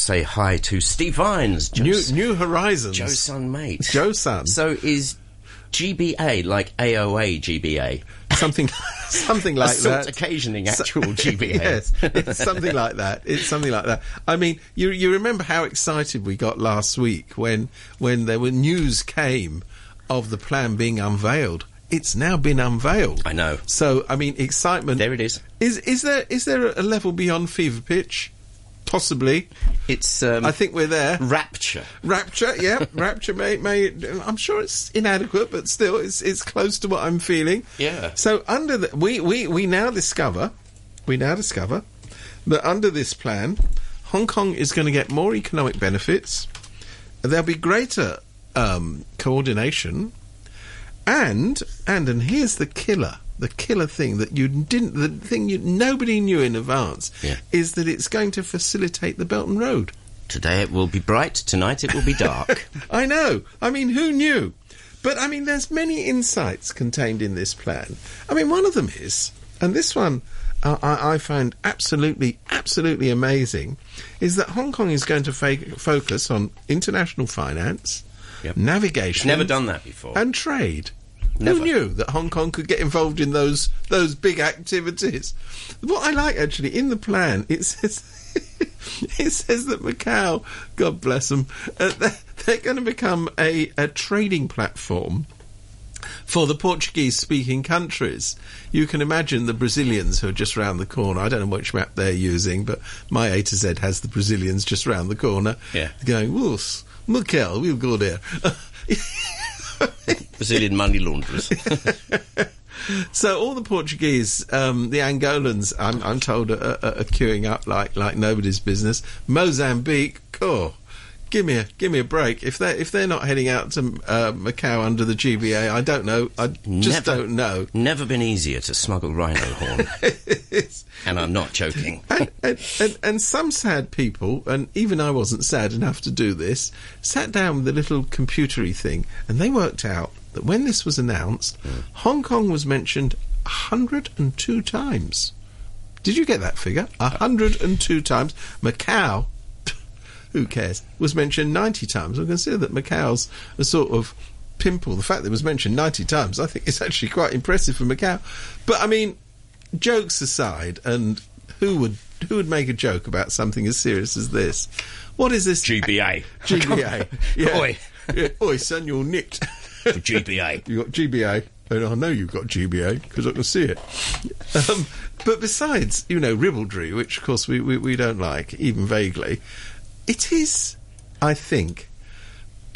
say hi to Steve Vines, New Joe's, New Horizons. Joe's son mate. Joe's son. So is GBA like AOA GBA? something something like that. occasioning So- actual GBA. yes, it's something like that. It's something like that. I mean, you you remember how excited we got last week when when there were news came of the plan being unveiled. It's now been unveiled. I know. So I mean, excitement. There it is. Is is there is there a level beyond fever pitch? Possibly. It's um, I think we're there. rapture. Rapture, yeah, rapture may, may. I'm sure it's inadequate, but still, it's it's close to what I'm feeling. Yeah. So under the we we we now discover, we now discover that under this plan, Hong Kong is going to get more economic benefits. There'll be greater um, coordination, and and and here's the killer. The killer thing that you didn't, the thing you nobody knew in advance, Yeah. is that it's going to facilitate the Belt and Road. Today it will be bright. Tonight it will be dark. I know. I mean, who knew? But I mean, there's many insights contained in this plan. I mean, one of them is, and this one uh, I, I find absolutely, absolutely amazing, is that Hong Kong is going to fa- focus on international finance, Yep. navigation, Never done that before. and trade. Never. Who knew that Hong Kong could get involved in those those big activities? What I like actually in the plan, it says it says that Macau, God bless them, uh, they're, they're going to become a, a trading platform for the Portuguese speaking countries. You can imagine the Brazilians who are just round the corner. I don't know which map they're using, but my A to Z has the Brazilians just round the corner. Yeah. Going, Woos, Macau, we'll go there. Brazilian money launderers. So all the Portuguese, um, the Angolans, I'm, I'm told, are, are, are queuing up like like nobody's business. Mozambique, oh, give me a give me a break. If they if they're not heading out to uh, Macau under the GBA, I don't know. I just Never. don't know. Never been easier to smuggle rhino horn. and I'm not joking. and, and, and, and some sad people, and even I wasn't sad enough to do this, sat down with a little computery thing, and they worked out that when this was announced, Hong Kong was mentioned 102 times. Did you get that figure? 102 times. Macau, who cares, was mentioned 90 times. I consider that Macau's a sort of pimple. The fact that it was mentioned 90 times, I think is actually quite impressive for Macau. But I mean, jokes aside, and who would who would make a joke about something as serious as this? What is this? GBA. GBA. Yeah. Oi. Yeah. Oi, son, you're nicked. For GBA. you got GBA, and I know you've got GBA because I can see it. Um, but besides, you know, ribaldry, which of course we, we, we don't like, even vaguely, it is, I think,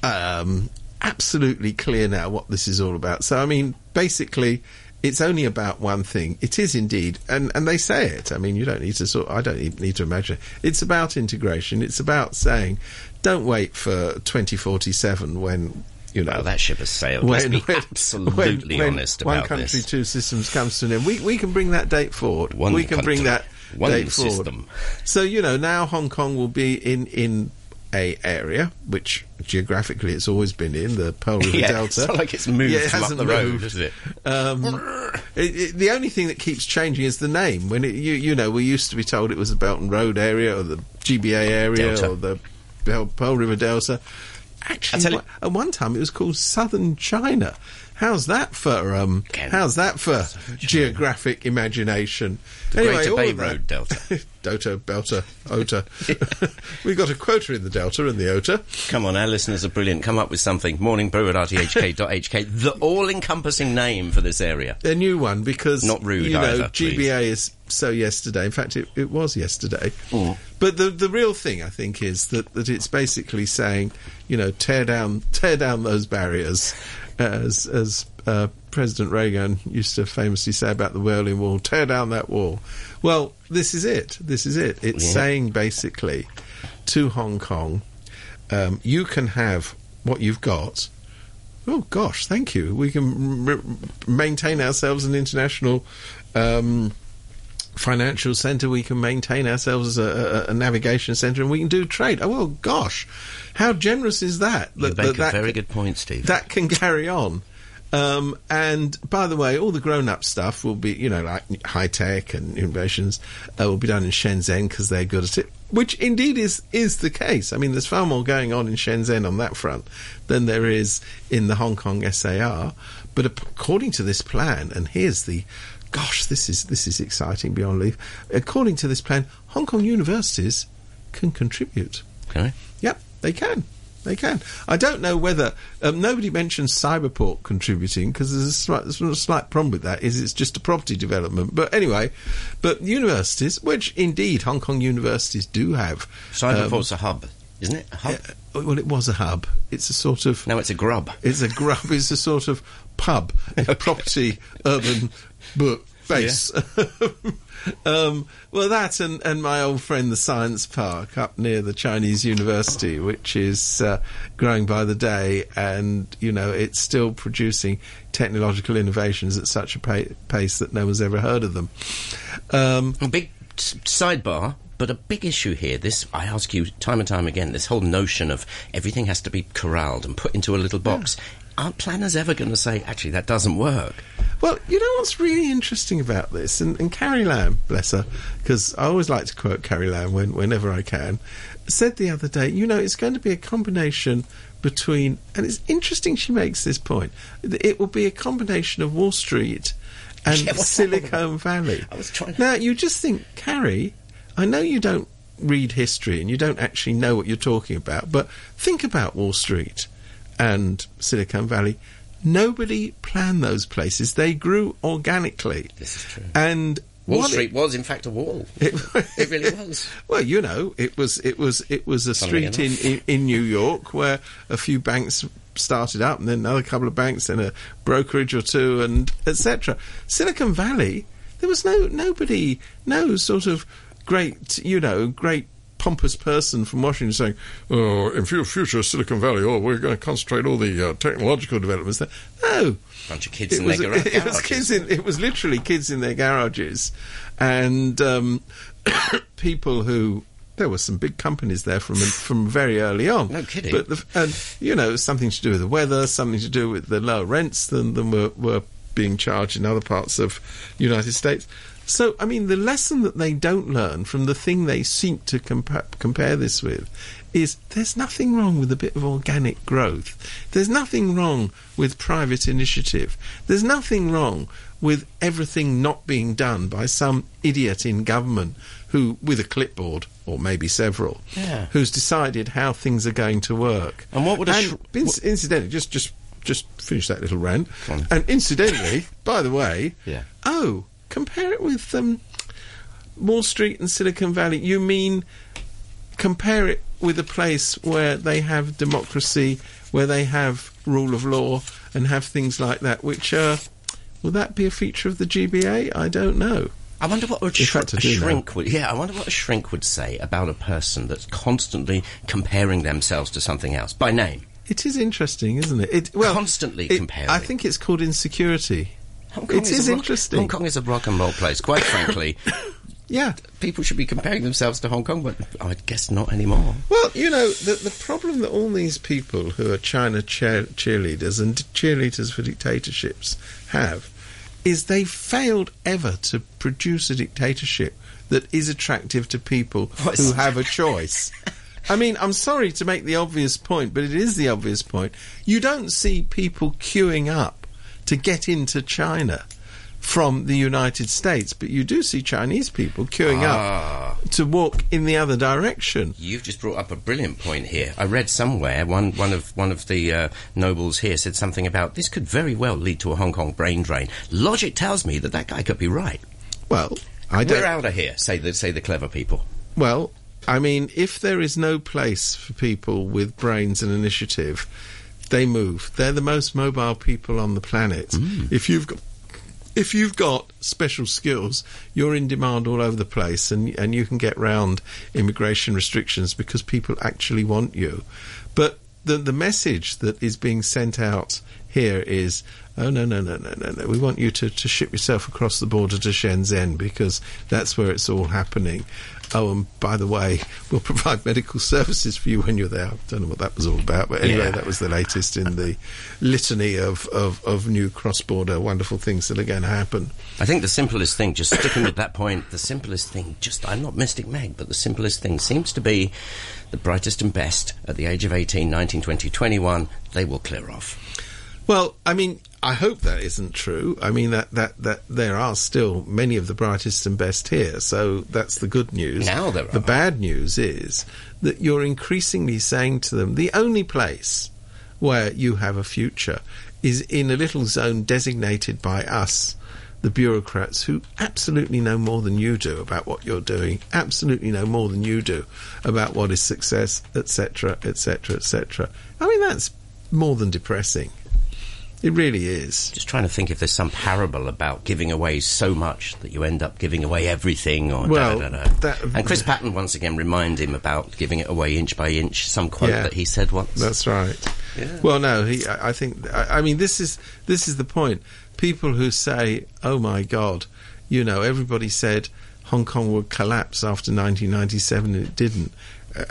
um, absolutely clear now what this is all about. So, I mean, basically, it's only about one thing. It is indeed, and, and they say it. I mean, you don't need to sort. I don't even need to imagine. It. It's about integration. It's about saying, don't wait for 2047 when you know Well, that ship has sailed. Let's be absolutely when honest one country, this. two systems comes to an end. We we can bring that date forward. One we can bring country, that one date forward. system. So you know now Hong Kong will be in in a area which geographically it's always been in the Pearl River Yeah, Delta. it's not like it's moved Yeah, it hasn't the road, moved. is it? Um, it, it, the only thing that keeps changing is the name. When it, you you know we used to be told it was the Belt and Road area or the GBA area Delta. or the Pearl, River Delta. Actually, I tell you- one- at one time it was called Southern China. How's that for um? How's that for geographic imagination? The anyway, Greater Bay Road Delta. Dota, Belter, Ota. We've got a quota in the Delta and the Ota. Come on, our listeners are brilliant. Come up with something. Morning brew at rthk.hk. The all-encompassing name for this area. A new one because Not rude you know either, please. GBA is so yesterday. In fact, it, it was yesterday. Mm. But the the real thing I think is that, that it's basically saying, you know, tear down tear down those barriers, as as uh, President Reagan used to famously say about the Berlin Wall. Tear down that wall. Well, this is it. This is it. It's Yeah. saying basically to Hong Kong, um, you can have what you've got. Oh gosh, thank you. We can maintain ourselves an international um, financial centre. We can maintain ourselves as a, a, a navigation centre, and we can do trade. Oh well, gosh, how generous is that? You That- make that- a very can- good point, Steve. that can carry on. Um, and by the way, all the grown-up stuff will be, you know, like high tech and innovations uh, will be done in Shenzhen because they're good at it. which indeed is is the case. I mean, there's far more going on in Shenzhen on that front than there is in the Hong Kong SAR. But according to this plan, and here's the gosh, this is this is exciting beyond belief. According to this plan, Hong Kong universities can contribute. Okay. Yep, they can. They can. I don't know whether um, nobody mentions Cyberport contributing because there's a slight, there's a slight problem with that. Is it's just a property development, but anyway, but universities, which indeed Hong Kong universities do have. Cyberport's um, a hub, isn't it? A hub. Uh, well, it was a hub. It's a sort of. No, it's a grub. It's a grub. It's a sort of pub, a property, urban book base. Yeah. um, well, that and, and my old friend, the Science Park, up near the Chinese University, which is uh, growing by the day, and you know it's still producing technological innovations at such a pa- pace that no one's ever heard of them. Um, a big t- sidebar. But a big issue here, this, I ask you time and time again, this whole notion of everything has to be corralled and put into a little box. Yeah aren't planners ever going to say, actually, that doesn't work? Well, you know what's really interesting about this, and, and Carrie Lam, bless her, because I always like to quote Carrie Lam when, whenever I can, said the other day, you know, it's going to be a combination between, and it's interesting she makes this point, it will be a combination of Wall Street and yeah, Silicon Valley. I was trying. Now, you just think, Carrie, I know you don't read history and you don't actually know what you're talking about, but think about Wall Street and Silicon Valley, nobody planned those places. They grew organically. This is true. And Wall Street it, was, in fact, a wall. It, it really was. Well, you know, it was it was it was a street in, in, in New York where a few banks started up, and then another couple of banks, and a brokerage or two, and etc. Silicon Valley, there was no nobody, no sort of great, you know, great pompous person from Washington saying, "Oh, in future Silicon Valley, oh, we're going to concentrate all the uh, technological developments there." No, bunch of kids it in was, their gar- it was kids in, it was literally kids in their garages, and um, people who there were some big companies there from from very early on. No kidding. But the, and you know something to do with the weather, something to do with the lower rents than than were, were being charged in other parts of the United States. So, I mean, the lesson that they don't learn from the thing they seek to compa- compare this with is there's nothing wrong with a bit of organic growth. There's nothing wrong with private initiative. There's nothing wrong with everything not being done by some idiot in government who, with a clipboard, or maybe several, yeah. who's decided how things are going to work. And what would a sh- inc- incidentally, just just just finish that little rant. And incidentally, by the way, yeah. oh, compare it with um, Wall Street and Silicon Valley. You mean compare it with a place where they have democracy, where they have rule of law, and have things like that, which uh, will that be a feature of the GBA? I don't know. I wonder what a, sh- a shrink would. Yeah, I wonder what a shrink would say about a person that's constantly comparing themselves to something else by name. It is interesting, isn't it? It well, constantly it, comparing. I think it's called insecurity. Hong Kong it is, is interesting. Hong Kong is a rock and roll place, quite frankly. Yeah. People should be comparing themselves to Hong Kong, but I guess not anymore. Well, you know, the, the problem that all these people who are China cheer, cheerleaders and cheerleaders for dictatorships have is they've failed ever to produce a dictatorship that is attractive to people who have a choice. I mean, I'm sorry to make the obvious point, but it is the obvious point. You don't see people queuing up to get into China from the United States, but you do see Chinese people queuing ah. up to walk in the other direction. You've just brought up a brilliant point here. I read somewhere one one of one of the uh, nobles here said something about this could very well lead to a Hong Kong brain drain. Logic tells me that that guy could be right. Well, I don't. We're out of here. Say the say the clever people. Well, I mean, if there is no place for people with brains and initiative they move. They're the most mobile people on the planet. Mm. If you've got if you've got special skills, you're in demand all over the place, and and you can get round immigration restrictions because people actually want you. But the the message that is being sent out here is oh no no no no no no, we want you to, to ship yourself across the border to Shenzhen because that's where it's all happening. Oh, and by the way, we'll provide medical services for you when you're there. I don't know what that was all about, but anyway, Yeah. that was the latest in the litany of, of, of new cross-border wonderful things that are going to happen. I think the simplest thing, just sticking with that point, the simplest thing, just, I'm not Mystic Meg, but the simplest thing seems to be the brightest and best at the age of 18, 19, 20, 21, they will clear off. Well, I mean, I hope that isn't true. I mean that, that, that there are still many of the brightest and best here, so that's the good news. Now there the bad news is that you're increasingly saying to them the only place where you have a future is in a little zone designated by us, the bureaucrats, who absolutely know more than you do about what you're doing, absolutely know more than you do about what is success, etc., etc., etc. I mean, that's more than depressing. It really is. Just trying to think if there's some parable about giving away so much that you end up giving away everything or Well, da, da, da, that- And Chris Patten once again remind him about giving it away inch by inch, some quote Yeah. that he said once. That's right. Yeah. Well, no, he. I I think. I, I mean, this is this is the point. People who say, "Oh my God," you know, everybody said Hong Kong would collapse after 1997, and it didn't.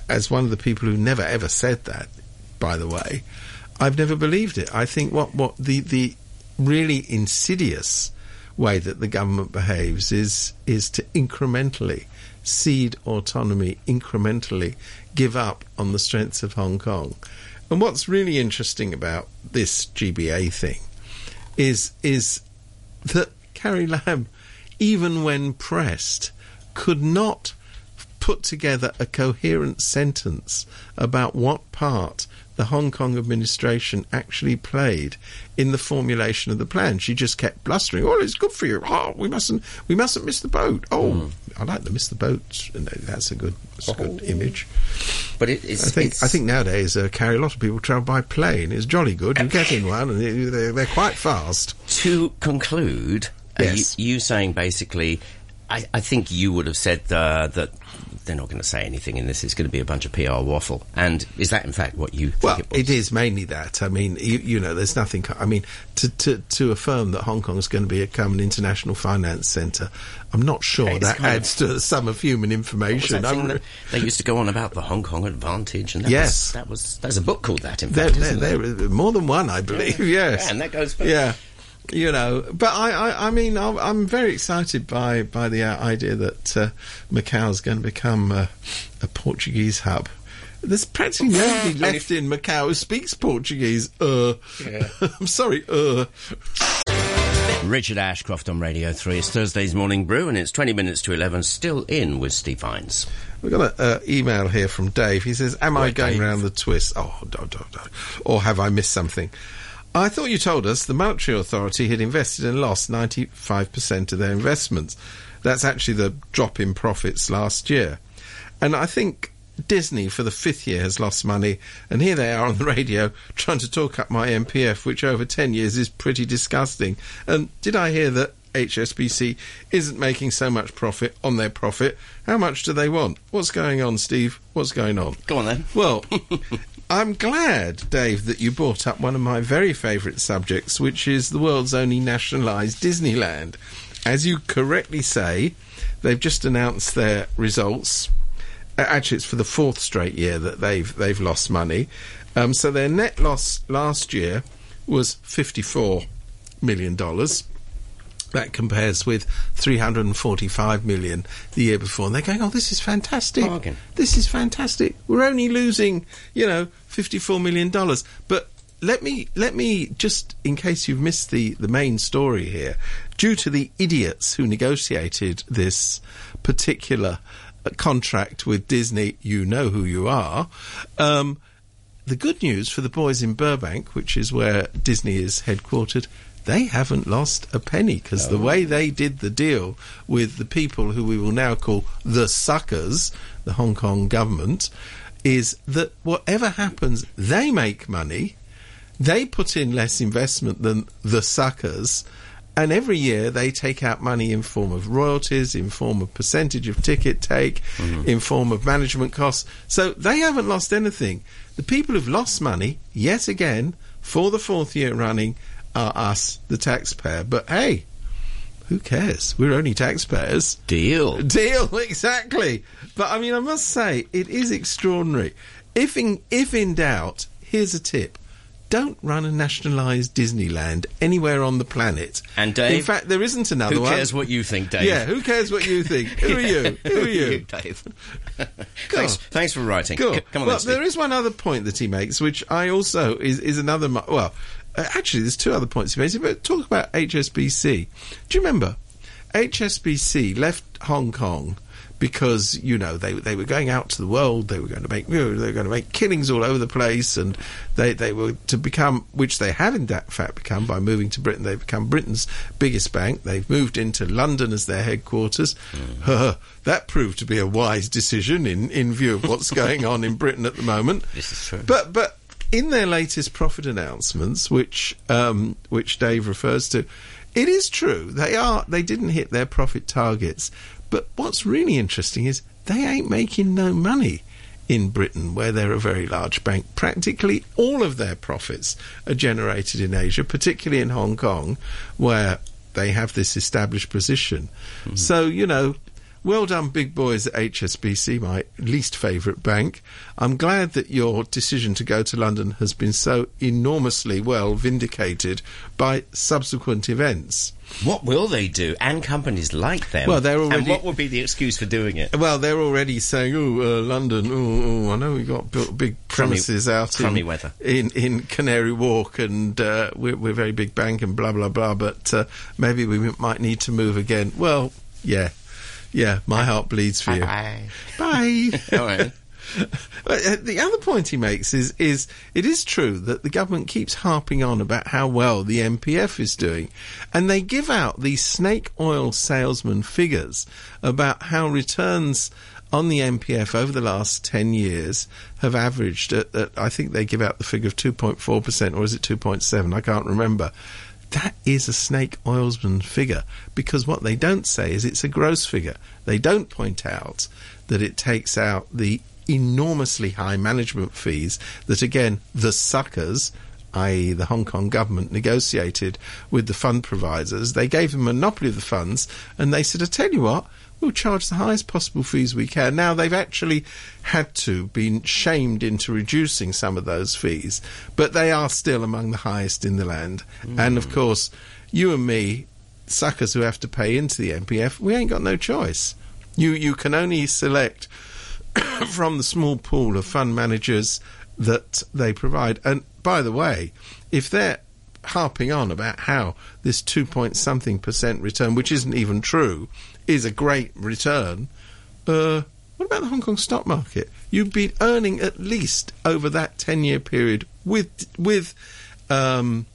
As one of the people who never ever said that, by the way, I've never believed it. I think what what the the really insidious way that the government behaves is is to incrementally cede autonomy, incrementally give up on the strengths of Hong Kong. And what's really interesting about this GBA thing is is that Carrie Lam, even when pressed, could not put together a coherent sentence about what part the Hong Kong administration actually played in the formulation of the plan. She just kept blustering, "Oh, it's good for you. Oh, we mustn't, we mustn't miss the boat. Oh, I like the miss the boat. And That's a good, that's a good image. But it, it's, I think, it's- I think nowadays, uh, Carrie, a lot of people travel by plane. It's jolly good. You get in one, and they- they're, they're quite fast. to conclude, uh, Yes. you, you saying basically, I, I think you would have said uh, that they're not going to say anything in this. It's going to be a bunch of PR waffle. And is that in fact what you think Well, it was? it is mainly that. I mean, you, you know, there's nothing. I mean, to, to to affirm that Hong Kong is going to become an international finance centre, I'm not sure It's that kind of- adds to the sum of human information. that they used to go on about the Hong Kong advantage, and that Yes. was, that was there's a book called that. In fact, there, there? there, more than one, I believe. Yes, Yeah, and that goes for yeah. You know, but I, I, I mean, I'm, I'm very excited by by the uh, idea that uh, Macau is going to become uh, a Portuguese hub. There's practically nobody left in Macau who speaks Portuguese. Uh, I'm sorry. Uh, Richard Ashcroft on Radio 3. It's Thursday's Morning Brew, and it's 20 minutes to 11, still in with Steve Vines. We've got an uh, email here from Dave. He says, Am I going Dave. round the twist? Oh, no, no, no. Or have I missed something? I thought you told us the Monetary Authority had invested and lost 95% of their investments. That's actually the drop in profits last year. And I think Disney, for the fifth year, has lost money. And here they are on the radio trying to talk up my MPF, which over 10 years is pretty disgusting. And did I hear that HSBC isn't making so much profit on their profit? How much do they want? What's going on, Steve? What's going on? Go on then. Well, I'm glad, Dave, that you brought up one of my very favourite subjects, which is the world's only nationalised Disneyland. As you correctly say, they've just announced their results. Actually, it's for the fourth straight year that they've they've lost money. Um, so their net loss last year was fifty-four million dollars. That compares with 345 million the year before. And they're going, oh, this is fantastic. Bargain. This is fantastic. We're only losing, you know, 54 million dollars. But let me let me just in case you've missed the the main story here, due to the idiots who negotiated this particular uh, contract with Disney, you know who you are. Um, the good news for the boys in Burbank, which is where Disney is headquartered, they haven't lost a penny because the way they did the deal with the people who we will now call the suckers, the Hong Kong government, is that whatever happens, they make money, they put in less investment than the suckers. And every year they take out money in form of royalties, in form of percentage of ticket take, mm-hmm. in form of management costs. So they haven't lost anything. The people who've lost money, yet again, for the fourth year running, are us, the taxpayer. But hey, who cares? We're only taxpayers. Deal. Deal, exactly. But I mean, I must say, it is extraordinary. If in, if in doubt, here's a tip. Don't run a nationalised Disneyland anywhere on the planet. And Dave, in fact, there isn't another one. Who one. cares what you think, Dave? Yeah, who cares what you think? Who are you? Who are you? Dave? thanks, thanks for writing. Cool. C- Come on, well, then, there is one other point that he makes, which I also is is another. Well, uh, actually, there's two other points he makes. But talk about HSBC. Do you remember HSBC left Hong Kong? Because you know they they were going out to the world, they were going to make you they were going to make killings all over the place, and they they were to become, which they have in fact become by moving to Britain. They've become Britain's biggest bank. They've moved into London as their headquarters. that proved to be a wise decision in in view of what's going on in Britain at the moment. This is true. But but in their latest profit announcements, which um, which Dave refers to, it is true they are they didn't hit their profit targets. But what's really interesting is they ain't making no money in Britain, where they're a very large bank. Practically all of their profits are generated in Asia, particularly in Hong Kong, where they have this established position. So you know. Well done, big boys at HSBC, my least favourite bank. I'm glad that your decision to go to London has been so enormously well vindicated by subsequent events. What will they do? And companies like them. Well, they're already- And what would be the excuse for doing it? Well, they're already saying, "Oh, uh, London. Oh, oh, I know we got built big premises out crummy in, weather. in in Canary Wharf, and uh, we're, we're a very big bank, and blah blah blah. But uh, maybe we might need to move again." Well, yeah, yeah. My heart bleeds for you. Bye. Bye. Uh, the other point he makes is is it is true that the government keeps harping on about how well the MPF is doing, and they give out these snake oil salesman figures about how returns on the MPF over the last 10 years have averaged at, at I think they give out the figure of 2.4% or is it 2.7 I can't remember that is a snake oilsman figure because what they don't say is it's a gross figure. They don't point out that it takes out the enormously high management fees that, again, the suckers, i.e., the Hong Kong government, negotiated with the fund providers. They gave them monopoly of the funds and they said, I tell you what, we'll charge the highest possible fees we can. Now, they've actually had to be shamed into reducing some of those fees, but they are still among the highest in the land. And of hmm. course, you and me, suckers who have to pay into the MPF, we ain't got no choice. You you can only select from the small pool of fund managers that they provide. And by the way, if they're harping on about how this two point something percent return, which isn't even true, is a great return, uh, what about the Hong Kong stock market? You've been earning at least over that ten year period with with um,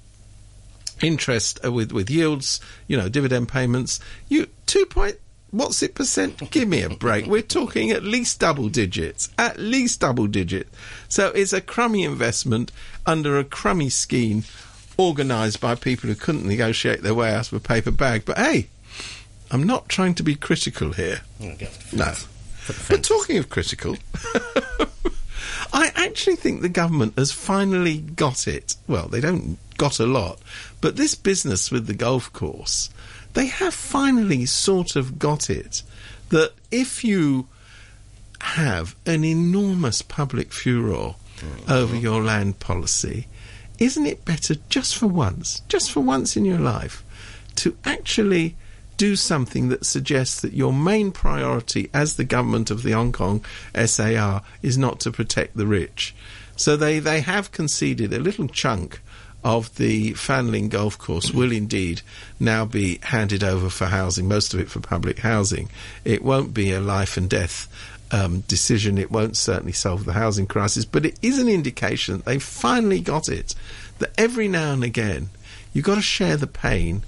interest uh, with with yields, you know, dividend payments. You two point what's it percent? Give me a break. We're talking at least double digits, at least double digit. So it's a crummy investment under a crummy scheme organised by people who couldn't negotiate their way out of a paper bag. But hey, I'm not trying to be critical here. No. But talking of critical, I actually think the government has finally got it. Well, they don't got a lot, but this business with the golf course, they have finally sort of got it that if you have an enormous public furor over your land policy, isn't it better just for once, just for once in your life, to actually do something that suggests that your main priority as the government of the Hong Kong SAR is not to protect the rich. So they, they have conceded a little chunk of the Fanling golf course will indeed now be handed over for housing, most of it for public housing. It won't be a life and death um, decision. It won't certainly solve the housing crisis, but it is an indication they've finally got it. That every now and again, you've got to share the pain.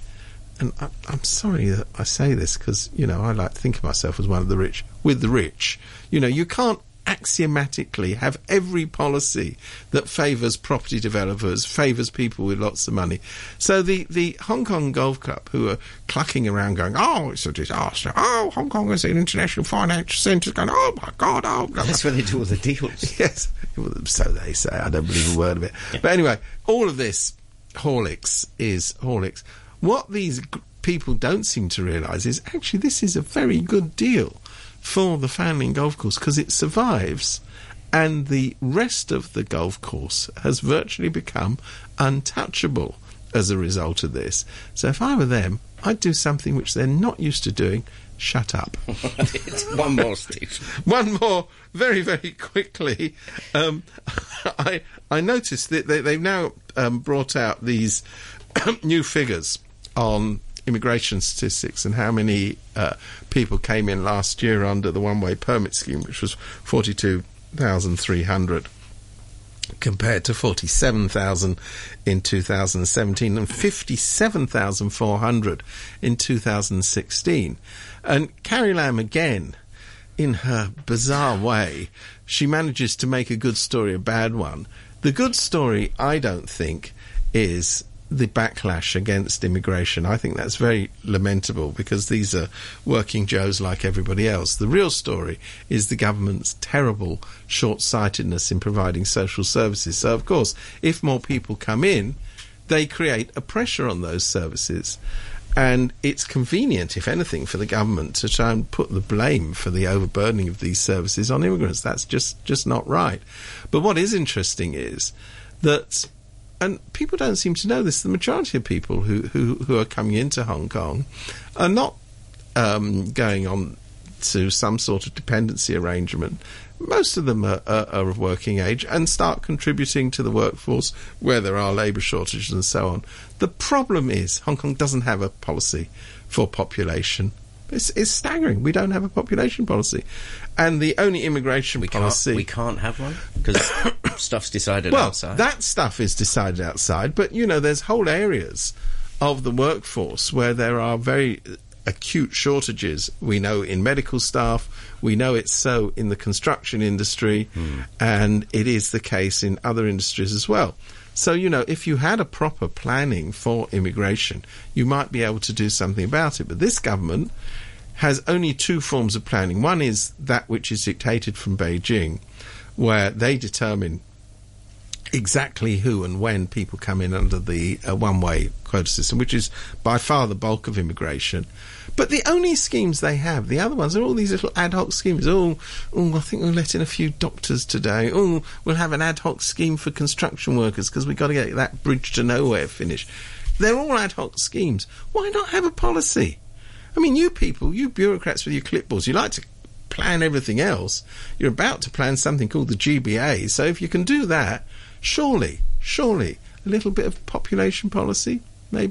And I, I'm sorry that I say this because, you know, I like to think of myself as one of the rich with the rich. You know, you can't axiomatically have every policy that favours property developers, favours people with lots of money. So the, the Hong Kong Golf Club, who are clucking around going, oh, it's a disaster. Oh, Hong Kong is an international financial centre. Going, oh my God, oh. blah, blah." That's where they do all the deals. Yes, Well, so they say. I don't believe a word of it. But anyway, all of this Horlicks is Horlicks. What these people don't seem to realise is actually this is a very good deal for the Fanling Golf Course because it survives and the rest of the golf course has virtually become untouchable as a result of this. So if I were them, I'd do something which they're not used to doing. Shut up. one more, Steve. One more, very, very quickly. Um, I I noticed that they, they've now um, brought out these new figures on immigration statistics and how many uh, people came in last year under the one-way permit scheme, which was forty-two thousand three hundred compared to 47,000 in 2017 and 57,400 in 2016. And Carrie Lam again, in her bizarre way, she manages to make a good story a bad one. The good story, I don't think, is the backlash against immigration. I think that's very lamentable because these are working Joes like everybody else. The real story is the government's terrible short sightedness in providing social services. So, of course, if more people come in, they create a pressure on those services. And it's convenient, if anything, for the government to try and put the blame for the overburdening of these services on immigrants. That's just, just not right. But what is interesting is that and people don't seem to know this. The majority of people who, who, who are coming into Hong Kong are not um, going on to some sort of dependency arrangement. Most of them are, are, are, of working age and start contributing to the workforce where there are labour shortages and so on. The problem is Hong Kong doesn't have a policy for population. It's, it's staggering. We don't have a population policy, and the only immigration we policy can't, we can't have one because stuff's decided well, outside. that stuff is decided outside, but you know, there's whole areas of the workforce where there are very acute shortages. We know in medical staff, we know it's so in the construction industry, Hmm. and it is the case in other industries as well. So, you know, if you had a proper planning for immigration, you might be able to do something about it. But this government has only two forms of planning. One is that which is dictated from Beijing, where they determine exactly who and when people come in under the uh, one-way quota system, which is by far the bulk of immigration. But the only schemes they have, the other ones, are all these little ad hoc schemes. Oh, oh, I think we'll let in a few doctors today. Oh, we'll have an ad hoc scheme for construction workers because we've got to get that bridge to nowhere finished. They're all ad hoc schemes. Why not have a policy? I mean, you people, you bureaucrats with your clipboards, you like to plan everything else. You're about to plan something called the GBA. So if you can do that, surely, surely, a little bit of population policy, maybe.